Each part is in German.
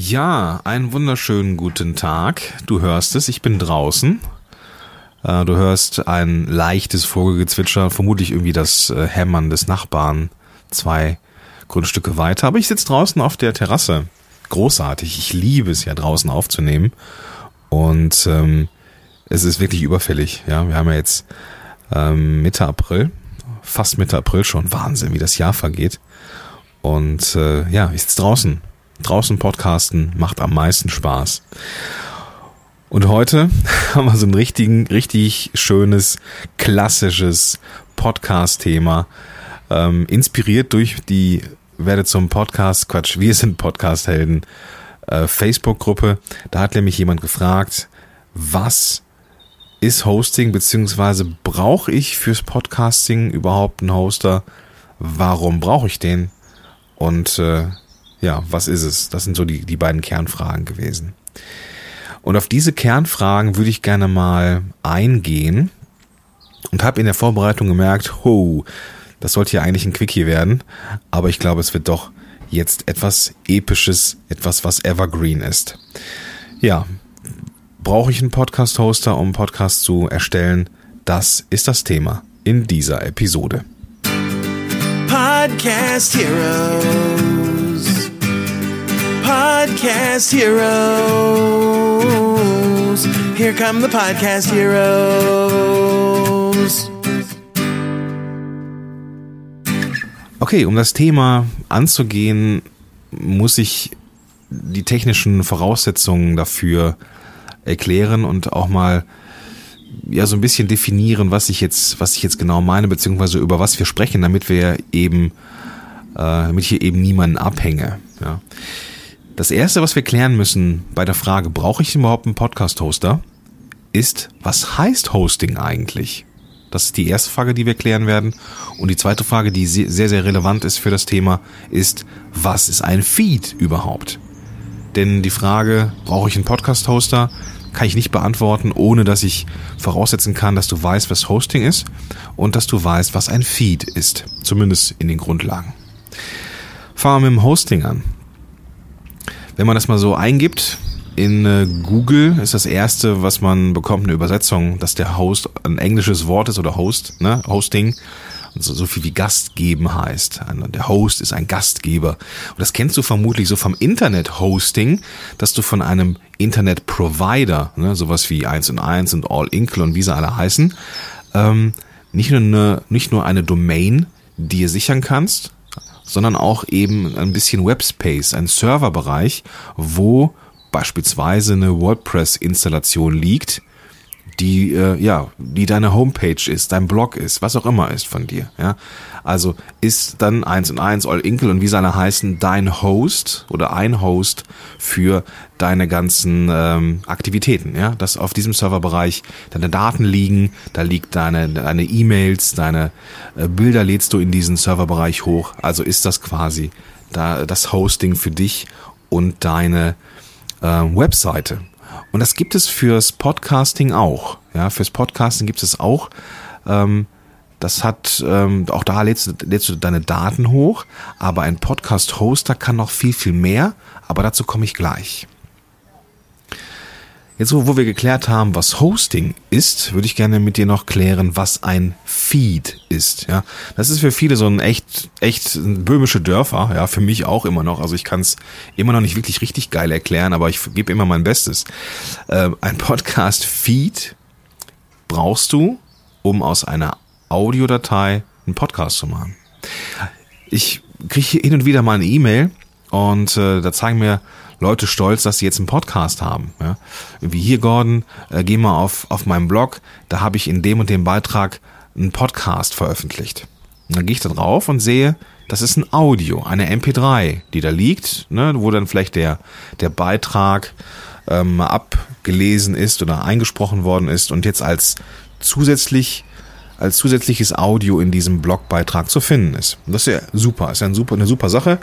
Ja, einen wunderschönen guten Tag. Du hörst es, ich bin draußen. Äh, du hörst ein leichtes Vogelgezwitscher, vermutlich irgendwie das äh, Hämmern des Nachbarn zwei Grundstücke weiter. Aber ich sitze draußen auf der Terrasse. Großartig. Ich liebe es ja draußen aufzunehmen. Und ähm, es ist wirklich überfällig. Ja, wir haben ja jetzt ähm, Mitte April, fast Mitte April schon. Wahnsinn, wie das Jahr vergeht. Und äh, ja, ich sitze draußen Draußen podcasten macht am meisten Spaß. Und heute haben wir so ein richtigen, richtig schönes, klassisches Podcast-Thema, ähm, inspiriert durch die werde zum Podcast, Quatsch, wir sind Podcast-Helden, äh, Facebook-Gruppe. Da hat nämlich jemand gefragt, was ist Hosting, beziehungsweise brauche ich fürs Podcasting überhaupt einen Hoster? Warum brauche ich den? Und äh, ja, was ist es? Das sind so die, die beiden Kernfragen gewesen. Und auf diese Kernfragen würde ich gerne mal eingehen und habe in der Vorbereitung gemerkt, ho, das sollte ja eigentlich ein Quickie werden, aber ich glaube, es wird doch jetzt etwas Episches, etwas, was evergreen ist. Ja, brauche ich einen Podcast-Hoster, um einen Podcast zu erstellen? Das ist das Thema in dieser Episode. Podcast Heroes. Podcast Heroes. Here come the Podcast Heroes. Okay, um das Thema anzugehen, muss ich die technischen Voraussetzungen dafür erklären und auch mal ja so ein bisschen definieren, was ich jetzt, was ich jetzt genau meine, beziehungsweise über was wir sprechen, damit wir eben, äh, damit ich hier eben niemanden abhänge. Ja. Das erste, was wir klären müssen bei der Frage, brauche ich überhaupt einen Podcast-Hoster, ist, was heißt Hosting eigentlich? Das ist die erste Frage, die wir klären werden. Und die zweite Frage, die sehr, sehr relevant ist für das Thema, ist, was ist ein Feed überhaupt? Denn die Frage, brauche ich einen Podcast-Hoster, kann ich nicht beantworten, ohne dass ich voraussetzen kann, dass du weißt, was Hosting ist und dass du weißt, was ein Feed ist. Zumindest in den Grundlagen. Fangen wir mit dem Hosting an. Wenn man das mal so eingibt, in äh, Google ist das erste, was man bekommt, eine Übersetzung, dass der Host ein englisches Wort ist oder Host, ne, Hosting. So, so viel wie Gast geben heißt. Der Host ist ein Gastgeber. Und das kennst du vermutlich so vom Internet-Hosting, dass du von einem Internet-Provider, ne, sowas wie 1 und 1 und All Inkle und wie sie alle heißen, ähm, nicht, nur eine, nicht nur eine Domain dir sichern kannst, sondern auch eben ein bisschen Webspace, ein Serverbereich, wo beispielsweise eine WordPress-Installation liegt, die äh, ja, die deine Homepage ist, dein Blog ist, was auch immer ist von dir. Ja, also ist dann eins und eins All Inkle und wie seine heißen dein Host oder ein Host für deine ganzen ähm, Aktivitäten. Ja, dass auf diesem Serverbereich deine Daten liegen, da liegt deine deine E-Mails, deine äh, Bilder lädst du in diesen Serverbereich hoch. Also ist das quasi da das Hosting für dich und deine äh, Webseite. Und das gibt es fürs Podcasting auch. Ja, fürs Podcasting gibt es auch. Ähm, das hat, ähm, auch da lädst, lädst du deine Daten hoch, aber ein Podcast-Hoster kann noch viel, viel mehr, aber dazu komme ich gleich. Jetzt, wo wir geklärt haben, was Hosting ist, würde ich gerne mit dir noch klären, was ein Feed ist. Ja, das ist für viele so ein echt, echt böhmische Dörfer. Ja, für mich auch immer noch. Also ich kann es immer noch nicht wirklich richtig geil erklären, aber ich gebe immer mein Bestes. Äh, ein Podcast-Feed brauchst du, um aus einer Audiodatei einen Podcast zu machen. Ich kriege hin und wieder mal eine E-Mail und äh, da zeigen mir Leute stolz, dass sie jetzt einen Podcast haben. Ja? Wie hier, Gordon, äh, geh mal auf, auf meinen Blog, da habe ich in dem und dem Beitrag einen Podcast veröffentlicht. Und dann gehe ich da drauf und sehe, das ist ein Audio, eine MP3, die da liegt, ne, wo dann vielleicht der, der Beitrag ähm, abgelesen ist oder eingesprochen worden ist und jetzt als zusätzlich als zusätzliches Audio in diesem Blogbeitrag zu finden ist. Und das ist ja super, ist ja eine super, eine super Sache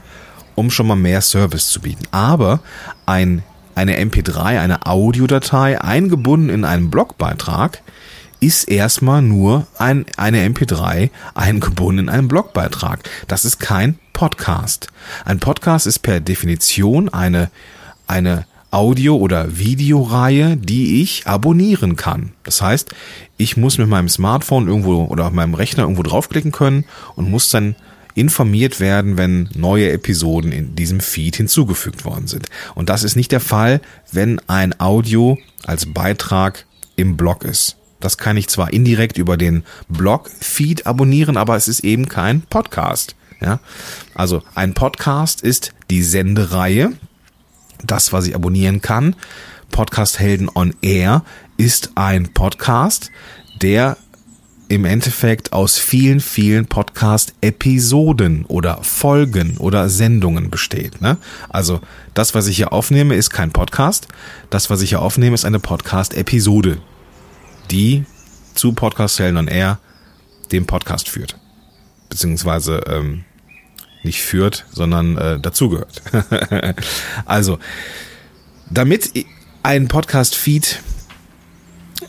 um schon mal mehr Service zu bieten. Aber ein, eine MP3, eine Audiodatei eingebunden in einen Blogbeitrag ist erstmal nur ein, eine MP3 eingebunden in einen Blogbeitrag. Das ist kein Podcast. Ein Podcast ist per Definition eine eine Audio- oder Videoreihe, die ich abonnieren kann. Das heißt, ich muss mit meinem Smartphone irgendwo oder auf meinem Rechner irgendwo draufklicken können und muss dann informiert werden, wenn neue Episoden in diesem Feed hinzugefügt worden sind. Und das ist nicht der Fall, wenn ein Audio als Beitrag im Blog ist. Das kann ich zwar indirekt über den Blog-Feed abonnieren, aber es ist eben kein Podcast. Ja? Also ein Podcast ist die Sendereihe, das, was ich abonnieren kann. Podcast Helden on Air ist ein Podcast, der im Endeffekt aus vielen, vielen Podcast-Episoden oder Folgen oder Sendungen besteht. Ne? Also das, was ich hier aufnehme, ist kein Podcast. Das, was ich hier aufnehme, ist eine Podcast-Episode, die zu Podcast Helden on Air dem Podcast führt. Beziehungsweise ähm, nicht führt, sondern äh, dazugehört. also, damit ein Podcast-Feed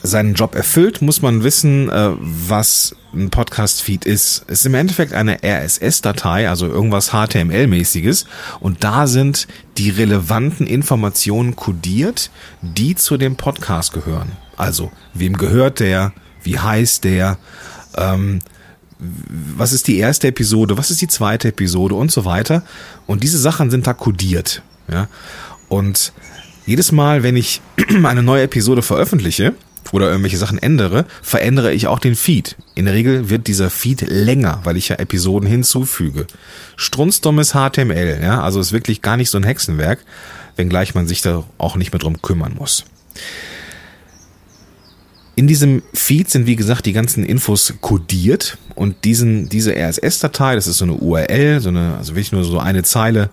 seinen Job erfüllt, muss man wissen, äh, was ein Podcast-Feed ist. Es ist im Endeffekt eine RSS-Datei, also irgendwas HTML-mäßiges. Und da sind die relevanten Informationen kodiert, die zu dem Podcast gehören. Also, wem gehört der? Wie heißt der? Ähm, was ist die erste Episode, was ist die zweite Episode und so weiter. Und diese Sachen sind da kodiert. Ja? Und jedes Mal, wenn ich eine neue Episode veröffentliche oder irgendwelche Sachen ändere, verändere ich auch den Feed. In der Regel wird dieser Feed länger, weil ich ja Episoden hinzufüge. Strunzdummes HTML, ja, also ist wirklich gar nicht so ein Hexenwerk, wenngleich man sich da auch nicht mehr drum kümmern muss. In diesem Feed sind, wie gesagt, die ganzen Infos kodiert und diesen, diese RSS-Datei, das ist so eine URL, so eine, also wirklich nur so eine Zeile,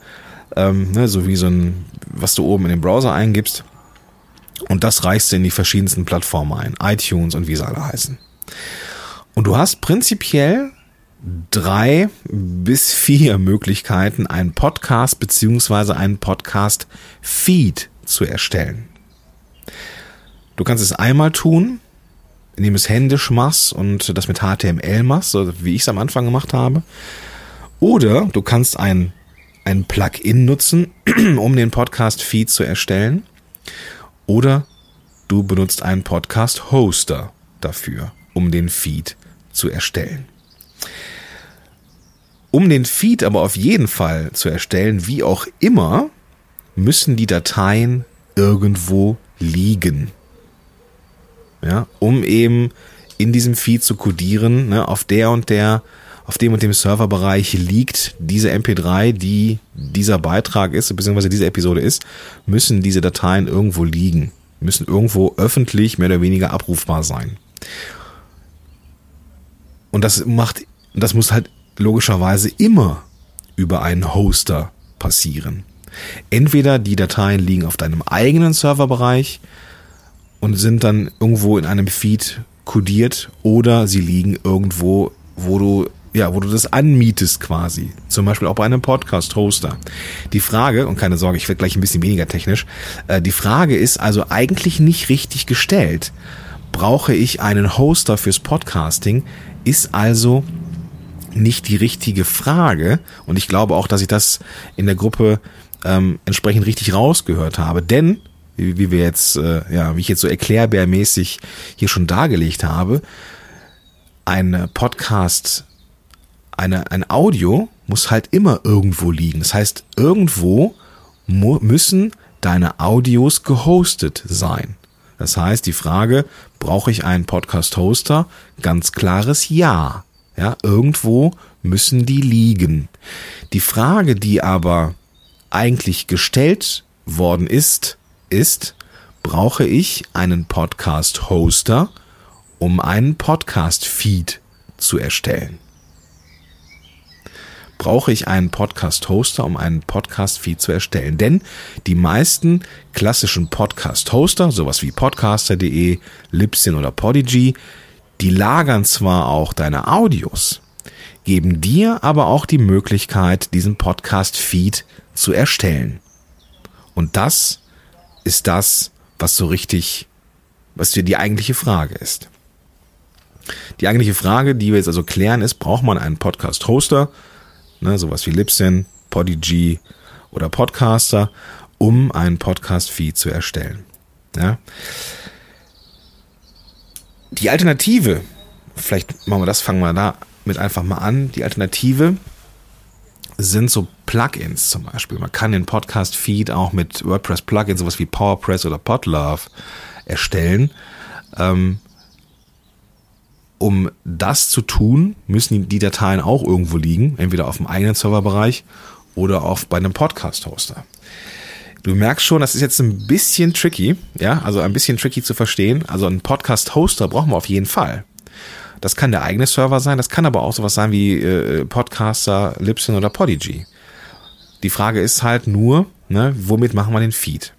ähm, ne, so wie so ein, was du oben in den Browser eingibst. Und das reichst du in die verschiedensten Plattformen ein, iTunes und wie sie alle heißen. Und du hast prinzipiell drei bis vier Möglichkeiten, einen Podcast beziehungsweise einen Podcast-Feed zu erstellen. Du kannst es einmal tun, indem du es händisch machst und das mit HTML machst, so wie ich es am Anfang gemacht habe. Oder du kannst ein, ein Plugin nutzen, um den Podcast-Feed zu erstellen. Oder du benutzt einen Podcast-Hoster dafür, um den Feed zu erstellen. Um den Feed aber auf jeden Fall zu erstellen, wie auch immer, müssen die Dateien irgendwo liegen ja, um eben in diesem Feed zu codieren, ne, auf der und der, auf dem und dem Serverbereich liegt diese MP3, die dieser Beitrag ist, beziehungsweise diese Episode ist, müssen diese Dateien irgendwo liegen, müssen irgendwo öffentlich mehr oder weniger abrufbar sein. Und das macht, das muss halt logischerweise immer über einen Hoster passieren. Entweder die Dateien liegen auf deinem eigenen Serverbereich, und sind dann irgendwo in einem Feed kodiert oder sie liegen irgendwo, wo du ja, wo du das anmietest quasi. Zum Beispiel auch bei einem Podcast-Hoster. Die Frage, und keine Sorge, ich werde gleich ein bisschen weniger technisch, äh, die Frage ist also eigentlich nicht richtig gestellt. Brauche ich einen Hoster fürs Podcasting? Ist also nicht die richtige Frage. Und ich glaube auch, dass ich das in der Gruppe ähm, entsprechend richtig rausgehört habe. Denn wie, wie wir jetzt, äh, ja, wie ich jetzt so erklärbärmäßig hier schon dargelegt habe, ein Podcast, eine, ein Audio muss halt immer irgendwo liegen. Das heißt, irgendwo müssen deine Audios gehostet sein. Das heißt, die Frage, brauche ich einen Podcast-Hoster? Ganz klares Ja. Ja, irgendwo müssen die liegen. Die Frage, die aber eigentlich gestellt worden ist, ist, brauche ich einen Podcast-Hoster, um einen Podcast-Feed zu erstellen. Brauche ich einen Podcast-Hoster, um einen Podcast-Feed zu erstellen? Denn die meisten klassischen Podcast-Hoster, sowas wie podcaster.de, Libsyn oder Podigy, die lagern zwar auch deine Audios, geben dir aber auch die Möglichkeit, diesen Podcast-Feed zu erstellen. Und das ist das, was so richtig, was für die eigentliche Frage ist. Die eigentliche Frage, die wir jetzt also klären, ist, braucht man einen Podcast-Hoster, ne, sowas wie Libsyn, Podigy oder Podcaster, um einen Podcast-Feed zu erstellen. Ja. Die Alternative, vielleicht machen wir das, fangen wir da mit einfach mal an. Die Alternative sind so Plugins zum Beispiel. Man kann den Podcast-Feed auch mit WordPress-Plugins, sowas wie PowerPress oder Podlove, erstellen. Ähm, um das zu tun, müssen die Dateien auch irgendwo liegen, entweder auf dem eigenen Serverbereich oder auf bei einem Podcast-Hoster. Du merkst schon, das ist jetzt ein bisschen tricky, ja, also ein bisschen tricky zu verstehen. Also einen Podcast-Hoster brauchen wir auf jeden Fall. Das kann der eigene Server sein, das kann aber auch sowas sein wie äh, Podcaster, Libsyn oder Podigy. Die Frage ist halt nur, ne, womit machen wir den Feed?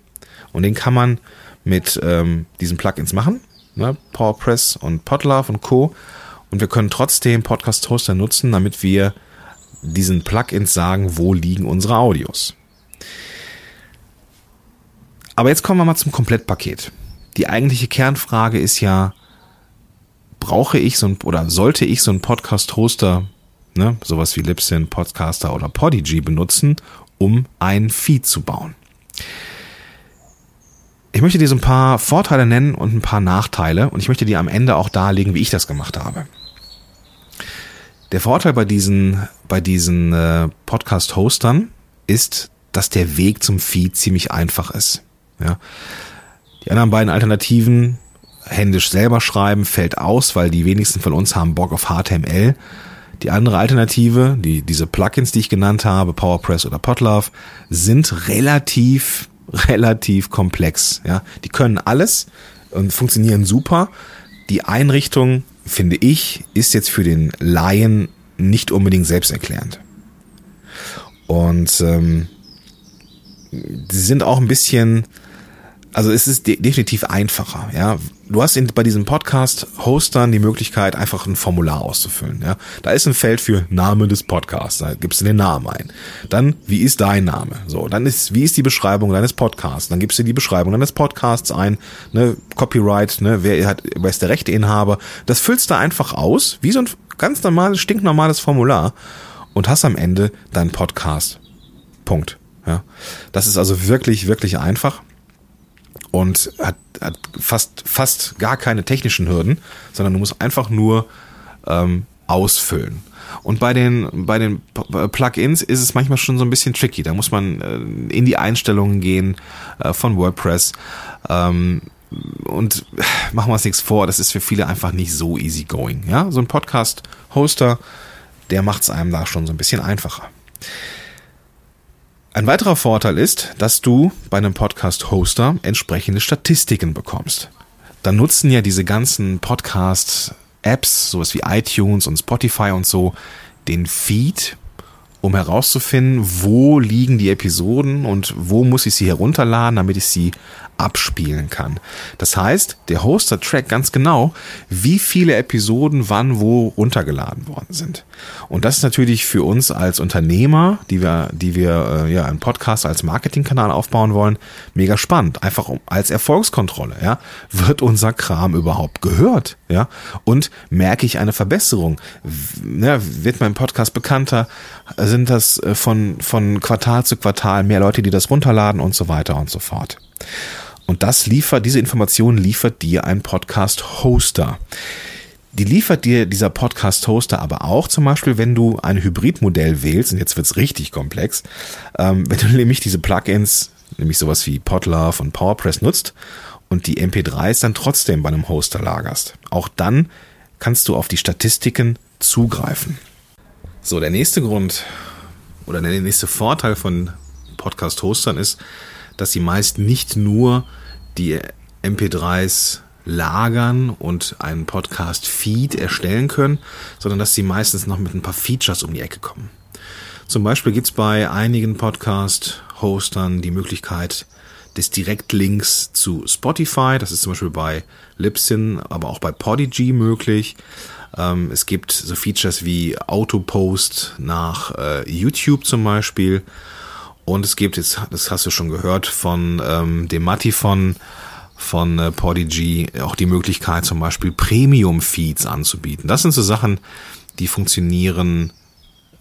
Und den kann man mit ähm, diesen Plugins machen, ne, PowerPress und Podlove und Co. Und wir können trotzdem Podcast Hoster nutzen, damit wir diesen Plugins sagen, wo liegen unsere Audios. Aber jetzt kommen wir mal zum Komplettpaket. Die eigentliche Kernfrage ist ja, brauche ich so ein, oder sollte ich so einen Podcast-Hoster, ne, sowas wie Libsyn, Podcaster oder Podigy benutzen, um einen Feed zu bauen? Ich möchte dir so ein paar Vorteile nennen und ein paar Nachteile und ich möchte dir am Ende auch darlegen, wie ich das gemacht habe. Der Vorteil bei diesen, bei diesen äh, Podcast-Hostern ist, dass der Weg zum Feed ziemlich einfach ist. Ja. Die anderen beiden Alternativen, händisch selber schreiben, fällt aus, weil die wenigsten von uns haben Bock auf HTML. Die andere Alternative, die, diese Plugins, die ich genannt habe, PowerPress oder Podlove, sind relativ, relativ komplex. Ja. Die können alles und funktionieren super. Die Einrichtung, finde ich, ist jetzt für den Laien nicht unbedingt selbsterklärend. Und ähm, sie sind auch ein bisschen, also es ist de definitiv einfacher, ja. Du hast in, bei diesem Podcast-Hostern die Möglichkeit, einfach ein Formular auszufüllen, ja. Da ist ein Feld für Name des Podcasts, da gibst du den Namen ein. Dann, wie ist dein Name? So, dann ist, wie ist die Beschreibung deines Podcasts? Dann gibst du die Beschreibung deines Podcasts ein, ne, Copyright, ne, wer hat, wer ist der Rechteinhaber? Das füllst du einfach aus, wie so ein ganz normales, stinknormales Formular und hast am Ende deinen Podcast. Punkt. Ja. Das ist also wirklich, wirklich einfach und hat, hat fast, fast gar keine technischen Hürden, sondern du musst einfach nur ähm, ausfüllen. Und bei den, bei den Plugins ist es manchmal schon so ein bisschen tricky. Da muss man äh, in die Einstellungen gehen äh, von WordPress. Ähm, und machen wir uns nichts vor, das ist für viele einfach nicht so easy going. Ja, so ein Podcast-Hoster, der macht es einem da schon so ein bisschen einfacher. Ein weiterer Vorteil ist, dass du bei einem Podcast-Hoster entsprechende Statistiken bekommst. Dann nutzen ja diese ganzen Podcast-Apps, sowas wie iTunes und Spotify und so, den Feed, um herauszufinden, wo liegen die Episoden und wo muss ich sie herunterladen, damit ich sie abspielen kann. Das heißt, der Hoster trackt ganz genau, wie viele Episoden wann wo runtergeladen worden sind. Und das ist natürlich für uns als Unternehmer, die wir, die wir äh, ja einen Podcast als Marketingkanal aufbauen wollen, mega spannend. Einfach um, als Erfolgskontrolle. Ja, wird unser Kram überhaupt gehört? Ja, und merke ich eine Verbesserung? Ja, wird mein Podcast bekannter? Sind das äh, von von Quartal zu Quartal mehr Leute, die das runterladen und so weiter und so fort? Und das liefert, diese Information liefert dir ein Podcast-Hoster. Die liefert dir dieser Podcast-Hoster aber auch zum Beispiel, wenn du ein Hybridmodell wählst, und jetzt wird's richtig komplex, ähm, wenn du nämlich diese Plugins, nämlich sowas wie Podlove und PowerPress nutzt und die MP3s dann trotzdem bei einem Hoster lagerst. Auch dann kannst du auf die Statistiken zugreifen. So, der nächste Grund oder der nächste Vorteil von Podcast-Hostern ist, dass sie meist nicht nur die MP3s lagern und einen Podcast-Feed erstellen können, sondern dass sie meistens noch mit ein paar Features um die Ecke kommen. Zum Beispiel gibt's bei einigen Podcast-Hostern die Möglichkeit des Direktlinks zu Spotify. Das ist zum Beispiel bei Libsyn, aber auch bei Podigy möglich. Ähm, es gibt so Features wie Autopost nach äh, YouTube zum Beispiel und es gibt jetzt, das hast du schon gehört, von ähm, dem Matti von, von äh, Podigy auch die Möglichkeit, zum Beispiel Premium-Feeds anzubieten. Das sind so Sachen, die funktionieren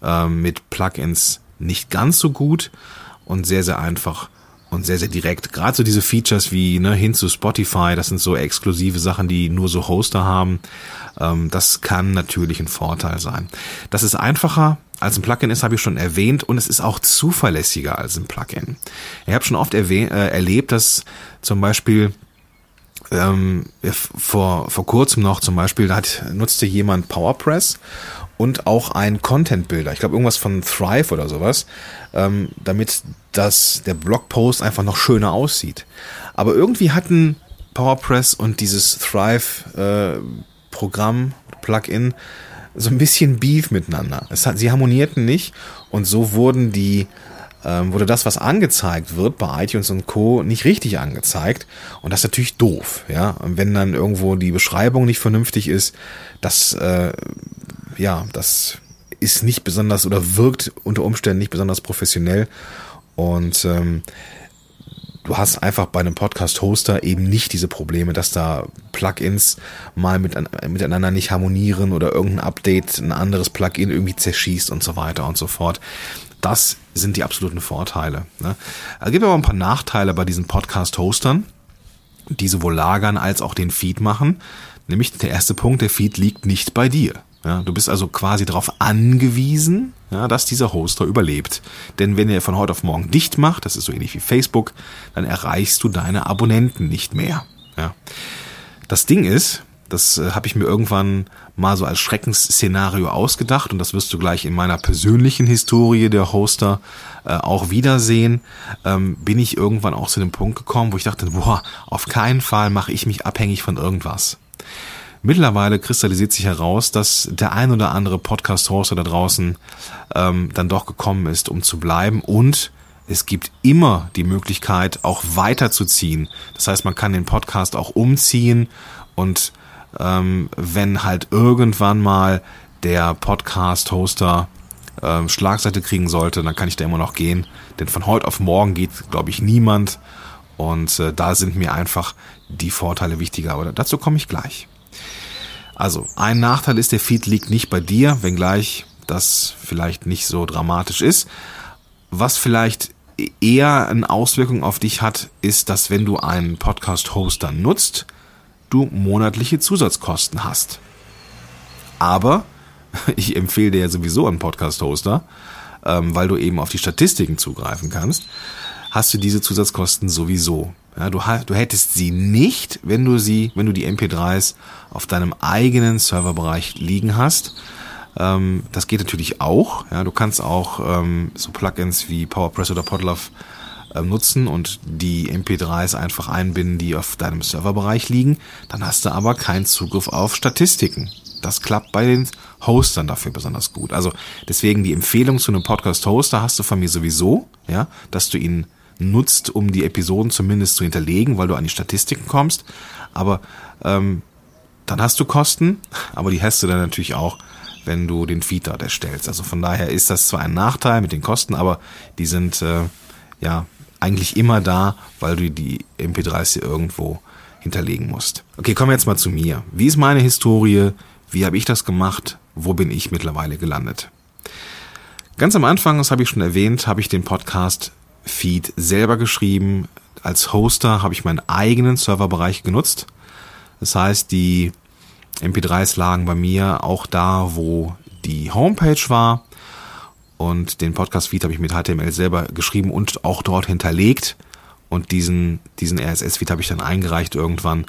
äh, mit Plugins nicht ganz so gut und sehr, sehr einfach und sehr, sehr direkt. Gerade so diese Features wie ne, hin zu Spotify, das sind so exklusive Sachen, die nur so Hoster haben. Ähm, das kann natürlich ein Vorteil sein. Das ist einfacher als ein Plugin ist, habe ich schon erwähnt, und es ist auch zuverlässiger als ein Plugin. Ich habe schon oft äh, erlebt, dass zum Beispiel ähm, vor, vor kurzem noch zum Beispiel, da hat, nutzte jemand PowerPress und auch ein Content Builder. Ich glaube irgendwas von Thrive oder sowas, ähm, damit das der Blogpost einfach noch schöner aussieht. Aber irgendwie hatten PowerPress und dieses Thrive äh, Programm Plugin so ein bisschen Beef miteinander. Es hat, sie harmonierten nicht und so wurden die ähm, wurde das, was angezeigt wird bei iTunes und Co. nicht richtig angezeigt. Und das ist natürlich doof, ja. Und wenn dann irgendwo die Beschreibung nicht vernünftig ist, das, äh, ja, das ist nicht besonders oder wirkt unter Umständen nicht besonders professionell. Und ähm, du hast einfach bei einem Podcast-Hoster eben nicht diese Probleme, dass da Plugins mal mit, miteinander nicht harmonieren oder irgendein Update ein anderes Plugin irgendwie zerschießt und so weiter und so fort. Das sind die absoluten Vorteile. Ne? Es gibt aber ein paar Nachteile bei diesen Podcast-Hostern, die sowohl lagern als auch den Feed machen. Nämlich der erste Punkt, der Feed liegt nicht bei dir. Ja, du bist also quasi darauf angewiesen, ja, dass dieser Hoster überlebt. Denn wenn er von heute auf morgen dicht macht, das ist so ähnlich wie Facebook, dann erreichst du deine Abonnenten nicht mehr. Ja. Das Ding ist, das äh, habe ich mir irgendwann mal so als Schreckensszenario ausgedacht und das wirst du gleich in meiner persönlichen Historie der Hoster äh, auch wiedersehen. Ähm, bin ich irgendwann auch zu dem Punkt gekommen, wo ich dachte, boah, auf keinen Fall mache ich mich abhängig von irgendwas. Mittlerweile kristallisiert sich heraus, dass der ein oder andere Podcast-Hoster da draußen ähm, dann doch gekommen ist, um zu bleiben und es gibt immer die Möglichkeit, auch weiterzuziehen. Das heißt, man kann den Podcast auch umziehen und ähm, wenn halt irgendwann mal der Podcast-Hoster ähm, Schlagseite kriegen sollte, dann kann ich da immer noch gehen. Denn von heute auf morgen geht, glaube ich, niemand. Und äh, da sind mir einfach die Vorteile wichtiger. Aber dazu komme ich gleich. Also, ein Nachteil ist, der Feed liegt nicht bei dir, wenngleich das vielleicht nicht so dramatisch ist. Was vielleicht eher eine Auswirkung auf dich hat, ist, dass wenn du einen Podcast-Hoster nutzt, du monatliche Zusatzkosten hast. Aber ich empfehle dir ja sowieso einen Podcast-Hoster, ähm, weil du eben auf die Statistiken zugreifen kannst, hast du diese Zusatzkosten sowieso. Ja, du, du hättest sie nicht, wenn du sie, wenn du die MP3s auf deinem eigenen Serverbereich liegen hast. Ähm, das geht natürlich auch. Ja, du kannst auch ähm, so Plugins wie PowerPress oder Podlove ähm, nutzen und die MP3s einfach einbinden, die auf deinem Serverbereich liegen, dann hast du aber keinen Zugriff auf Statistiken. Das klappt bei den Hostern dafür besonders gut. Also deswegen die Empfehlung zu einem Podcast-Hoster hast du von mir sowieso, ja, dass du ihn nutzt, um die Episoden zumindest zu hinterlegen, weil du an die Statistiken kommst. Aber ähm, dann hast du Kosten, aber die hast du dann natürlich auch, wenn du den Feed dort erstellst. Also von daher ist das zwar ein Nachteil mit den Kosten, aber die sind äh, ja eigentlich immer da, weil du die MP3s hier irgendwo hinterlegen musst. Okay, kommen wir jetzt mal zu mir. Wie ist meine Historie? Wie habe ich das gemacht? Wo bin ich mittlerweile gelandet? Ganz am Anfang, das habe ich schon erwähnt, habe ich den Podcast Feed selber geschrieben. Als Hoster habe ich meinen eigenen Serverbereich genutzt. Das heißt, die MP3s lagen bei mir auch da, wo die Homepage war. Und den Podcast-Feed habe ich mit HTML selber geschrieben und auch dort hinterlegt. Und diesen, diesen RSS-Feed habe ich dann eingereicht irgendwann.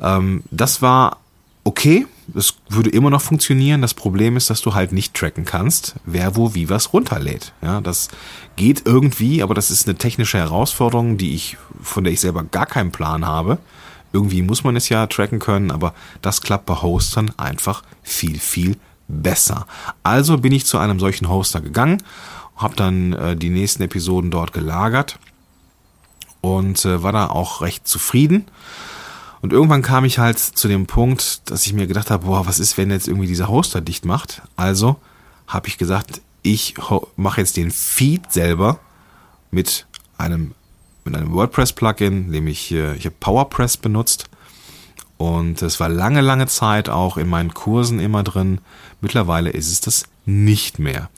Ähm, das war okay. Es würde immer noch funktionieren. Das Problem ist, dass du halt nicht tracken kannst, wer wo wie was runterlädt. Ja, das geht irgendwie, aber das ist eine technische Herausforderung, die ich, von der ich selber gar keinen Plan habe. Irgendwie muss man es ja tracken können, aber das klappt bei Hostern einfach viel, viel besser. Also bin ich zu einem solchen Hoster gegangen, habe dann äh, die nächsten Episoden dort gelagert und äh, war da auch recht zufrieden. Und irgendwann kam ich halt zu dem Punkt, dass ich mir gedacht habe, boah, was ist, wenn jetzt irgendwie dieser Hoster dicht macht? Also habe ich gesagt, ich mache jetzt den Feed selber mit einem mit einem WordPress-Plugin, nämlich ich habe PowerPress benutzt und es war lange, lange Zeit auch in meinen Kursen immer drin. Mittlerweile ist es das nicht mehr.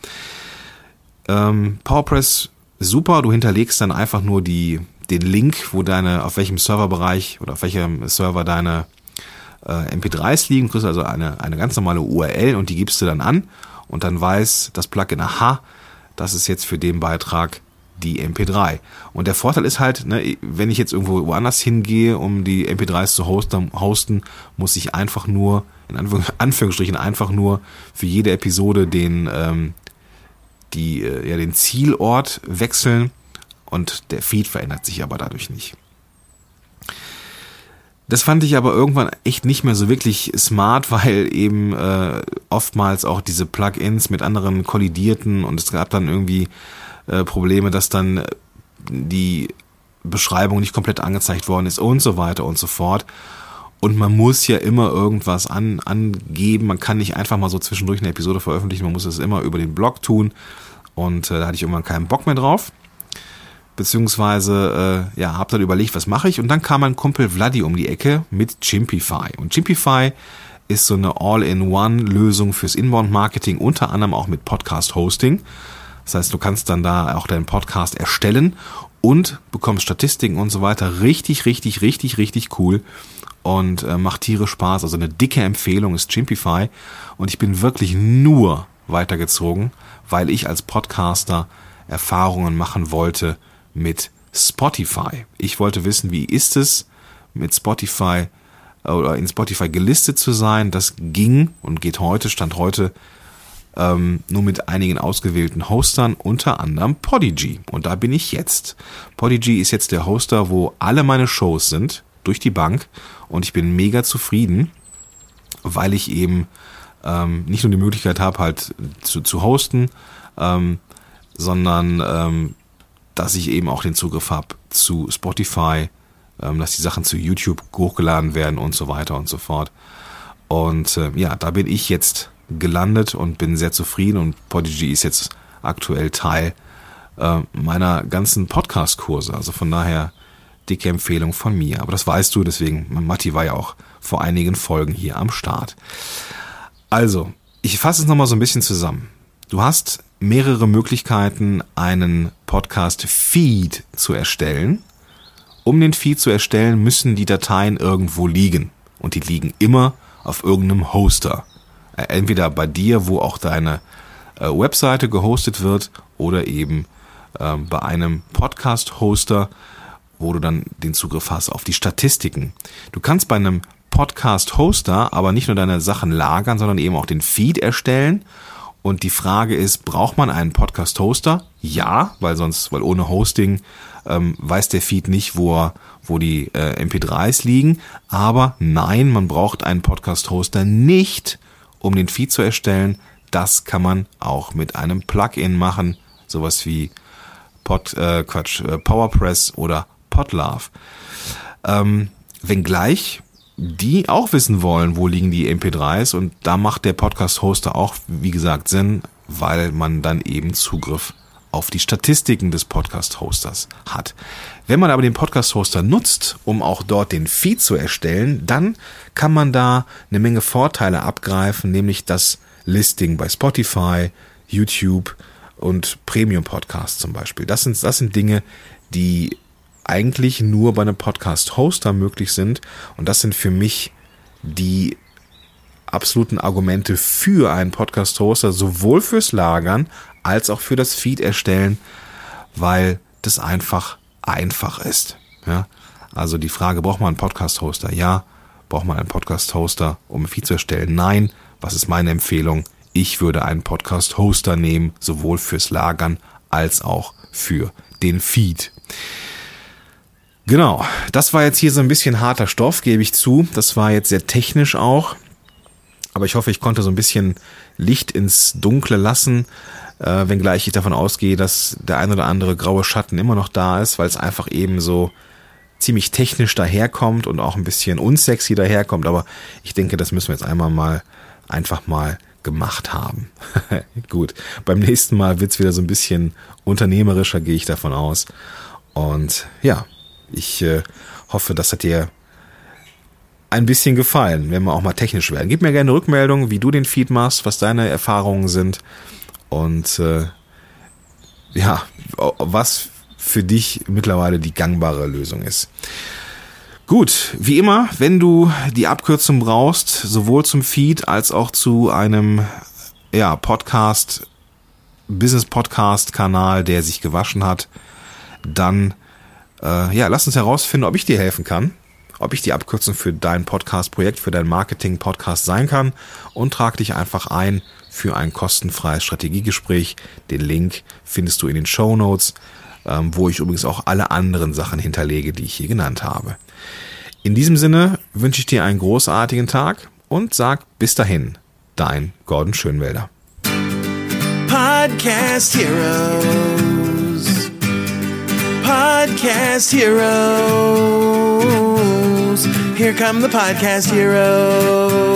Ähm, PowerPress super, du hinterlegst dann einfach nur die, den Link, wo deine, auf welchem Serverbereich oder auf welchem Server deine äh, MP3s liegen, kriegst also eine, eine ganz normale URL und die gibst du dann an und dann weiß das Plugin, aha, das ist jetzt für den Beitrag die MP3. Und der Vorteil ist halt, ne, wenn ich jetzt irgendwo woanders hingehe, um die MP3s zu hosten, hosten muss ich einfach nur, in Anführungsstrichen einfach nur für jede Episode den, ähm, die, äh, ja, den Zielort wechseln und der Feed verändert sich aber dadurch nicht. Das fand ich aber irgendwann echt nicht mehr so wirklich smart, weil eben äh, oftmals auch diese Plugins mit anderen kollidierten und es gab dann irgendwie äh, Probleme, dass dann die Beschreibung nicht komplett angezeigt worden ist und so weiter und so fort. Und man muss ja immer irgendwas an, angeben. Man kann nicht einfach mal so zwischendurch eine Episode veröffentlichen. Man muss es immer über den Blog tun. Und äh, da hatte ich irgendwann keinen Bock mehr drauf beziehungsweise äh, ja, habe dann überlegt, was mache ich und dann kam mein Kumpel Vladi um die Ecke mit Chimpify und Chimpify ist so eine All-in-One-Lösung fürs Inbound-Marketing, unter anderem auch mit Podcast-Hosting. Das heißt, du kannst dann da auch deinen Podcast erstellen und bekommst Statistiken und so weiter. Richtig, richtig, richtig, richtig cool und äh, macht tierisch Spaß. Also eine dicke Empfehlung ist Chimpify und ich bin wirklich nur weitergezogen, weil ich als Podcaster Erfahrungen machen wollte mit Spotify. Ich wollte wissen, wie ist es mit Spotify oder in Spotify gelistet zu sein. Das ging und geht heute, stand heute ähm, nur mit einigen ausgewählten Hostern, unter anderem Podigy. Und da bin ich jetzt. Podigy ist jetzt der Hoster, wo alle meine Shows sind, durch die Bank. Und ich bin mega zufrieden, weil ich eben ähm, nicht nur die Möglichkeit habe, halt zu, zu hosten, ähm, sondern ähm, dass ich eben auch den Zugriff habe zu Spotify, ähm, dass die Sachen zu YouTube hochgeladen werden und so weiter und so fort. Und äh, ja, da bin ich jetzt gelandet und bin sehr zufrieden und Podigy ist jetzt aktuell Teil äh, meiner ganzen Podcast-Kurse. Also von daher dicke Empfehlung von mir. Aber das weißt du, deswegen, Matti war ja auch vor einigen Folgen hier am Start. Also, ich fasse es nochmal so ein bisschen zusammen. Du hast mehrere Möglichkeiten, einen Podcast-Feed zu erstellen. Um den Feed zu erstellen, müssen die Dateien irgendwo liegen. Und die liegen immer auf irgendeinem Hoster. Äh, entweder bei dir, wo auch deine äh, Webseite gehostet wird, oder eben äh, bei einem Podcast-Hoster, wo du dann den Zugriff hast auf die Statistiken. Du kannst bei einem Podcast-Hoster aber nicht nur deine Sachen lagern, sondern eben auch den Feed erstellen und die Frage ist, braucht man einen Podcast-Hoster? Ja, weil sonst, weil ohne Hosting ähm, weiß der Feed nicht, wo, er, wo die äh, MP3s liegen. Aber nein, man braucht einen Podcast-Hoster nicht, um den Feed zu erstellen. Das kann man auch mit einem Plugin machen, sowas wie Pod, äh, Quatsch, äh, PowerPress oder Podlove. Ähm, wenngleich die auch wissen wollen, wo liegen die MP3s und da macht der Podcast-Hoster auch, wie gesagt, Sinn, weil man dann eben Zugriff auf die Statistiken des Podcast-Hosters hat. Wenn man aber den Podcast-Hoster nutzt, um auch dort den Feed zu erstellen, dann kann man da eine Menge Vorteile abgreifen, nämlich das Listing bei Spotify, YouTube und Premium Podcast zum Beispiel. Das sind, das sind Dinge, die eigentlich nur bei einem Podcast-Hoster möglich sind. Und das sind für mich die absoluten Argumente für einen Podcast-Hoster, sowohl fürs Lagern als auch für das Feed erstellen, weil das einfach einfach ist. Ja? Also die Frage, braucht man einen Podcast-Hoster? Ja. Braucht man einen Podcast-Hoster, um ein Feed zu erstellen? Nein. Was ist meine Empfehlung? Ich würde einen Podcast-Hoster nehmen, sowohl fürs Lagern als auch für den Feed. Genau, das war jetzt hier so ein bisschen harter Stoff, gebe ich zu. Das war jetzt sehr technisch auch. Aber ich hoffe, ich konnte so ein bisschen Licht ins Dunkle lassen, äh, wenngleich ich davon ausgehe, dass der ein oder andere graue Schatten immer noch da ist, weil es einfach eben so ziemlich technisch daherkommt und auch ein bisschen unsexy daherkommt. Aber ich denke, das müssen wir jetzt einmal mal einfach mal gemacht haben. Gut, beim nächsten Mal wird's wieder so ein bisschen unternehmerischer, gehe ich davon aus. Und ja, ich äh, hoffe, das hat dir ein bisschen gefallen, wenn wir auch mal technisch werden. Gib mir gerne Rückmeldung, wie du den Feed machst, was deine Erfahrungen sind. Und äh, ja, was für dich mittlerweile die gangbare Lösung ist. Gut, wie immer, wenn du die Abkürzung brauchst, sowohl zum Feed als auch zu einem ja, Podcast, Business Podcast Kanal, der sich gewaschen hat, dann äh, ja, lass uns herausfinden, ob ich dir helfen kann, ob ich die Abkürzung für dein Podcast-Projekt, für dein Marketing-Podcast sein kann und trag dich einfach ein für ein kostenfreies Strategiegespräch. Den Link findest du in den Show Notes, ähm, wo ich übrigens auch alle anderen Sachen hinterlege, die ich hier genannt habe. In diesem Sinne wünsche ich dir einen großartigen Tag und sag bis dahin, dein Gordon Schönwälder. Podcast Heroes. Podcast Heroes. Here come the Podcast Heroes.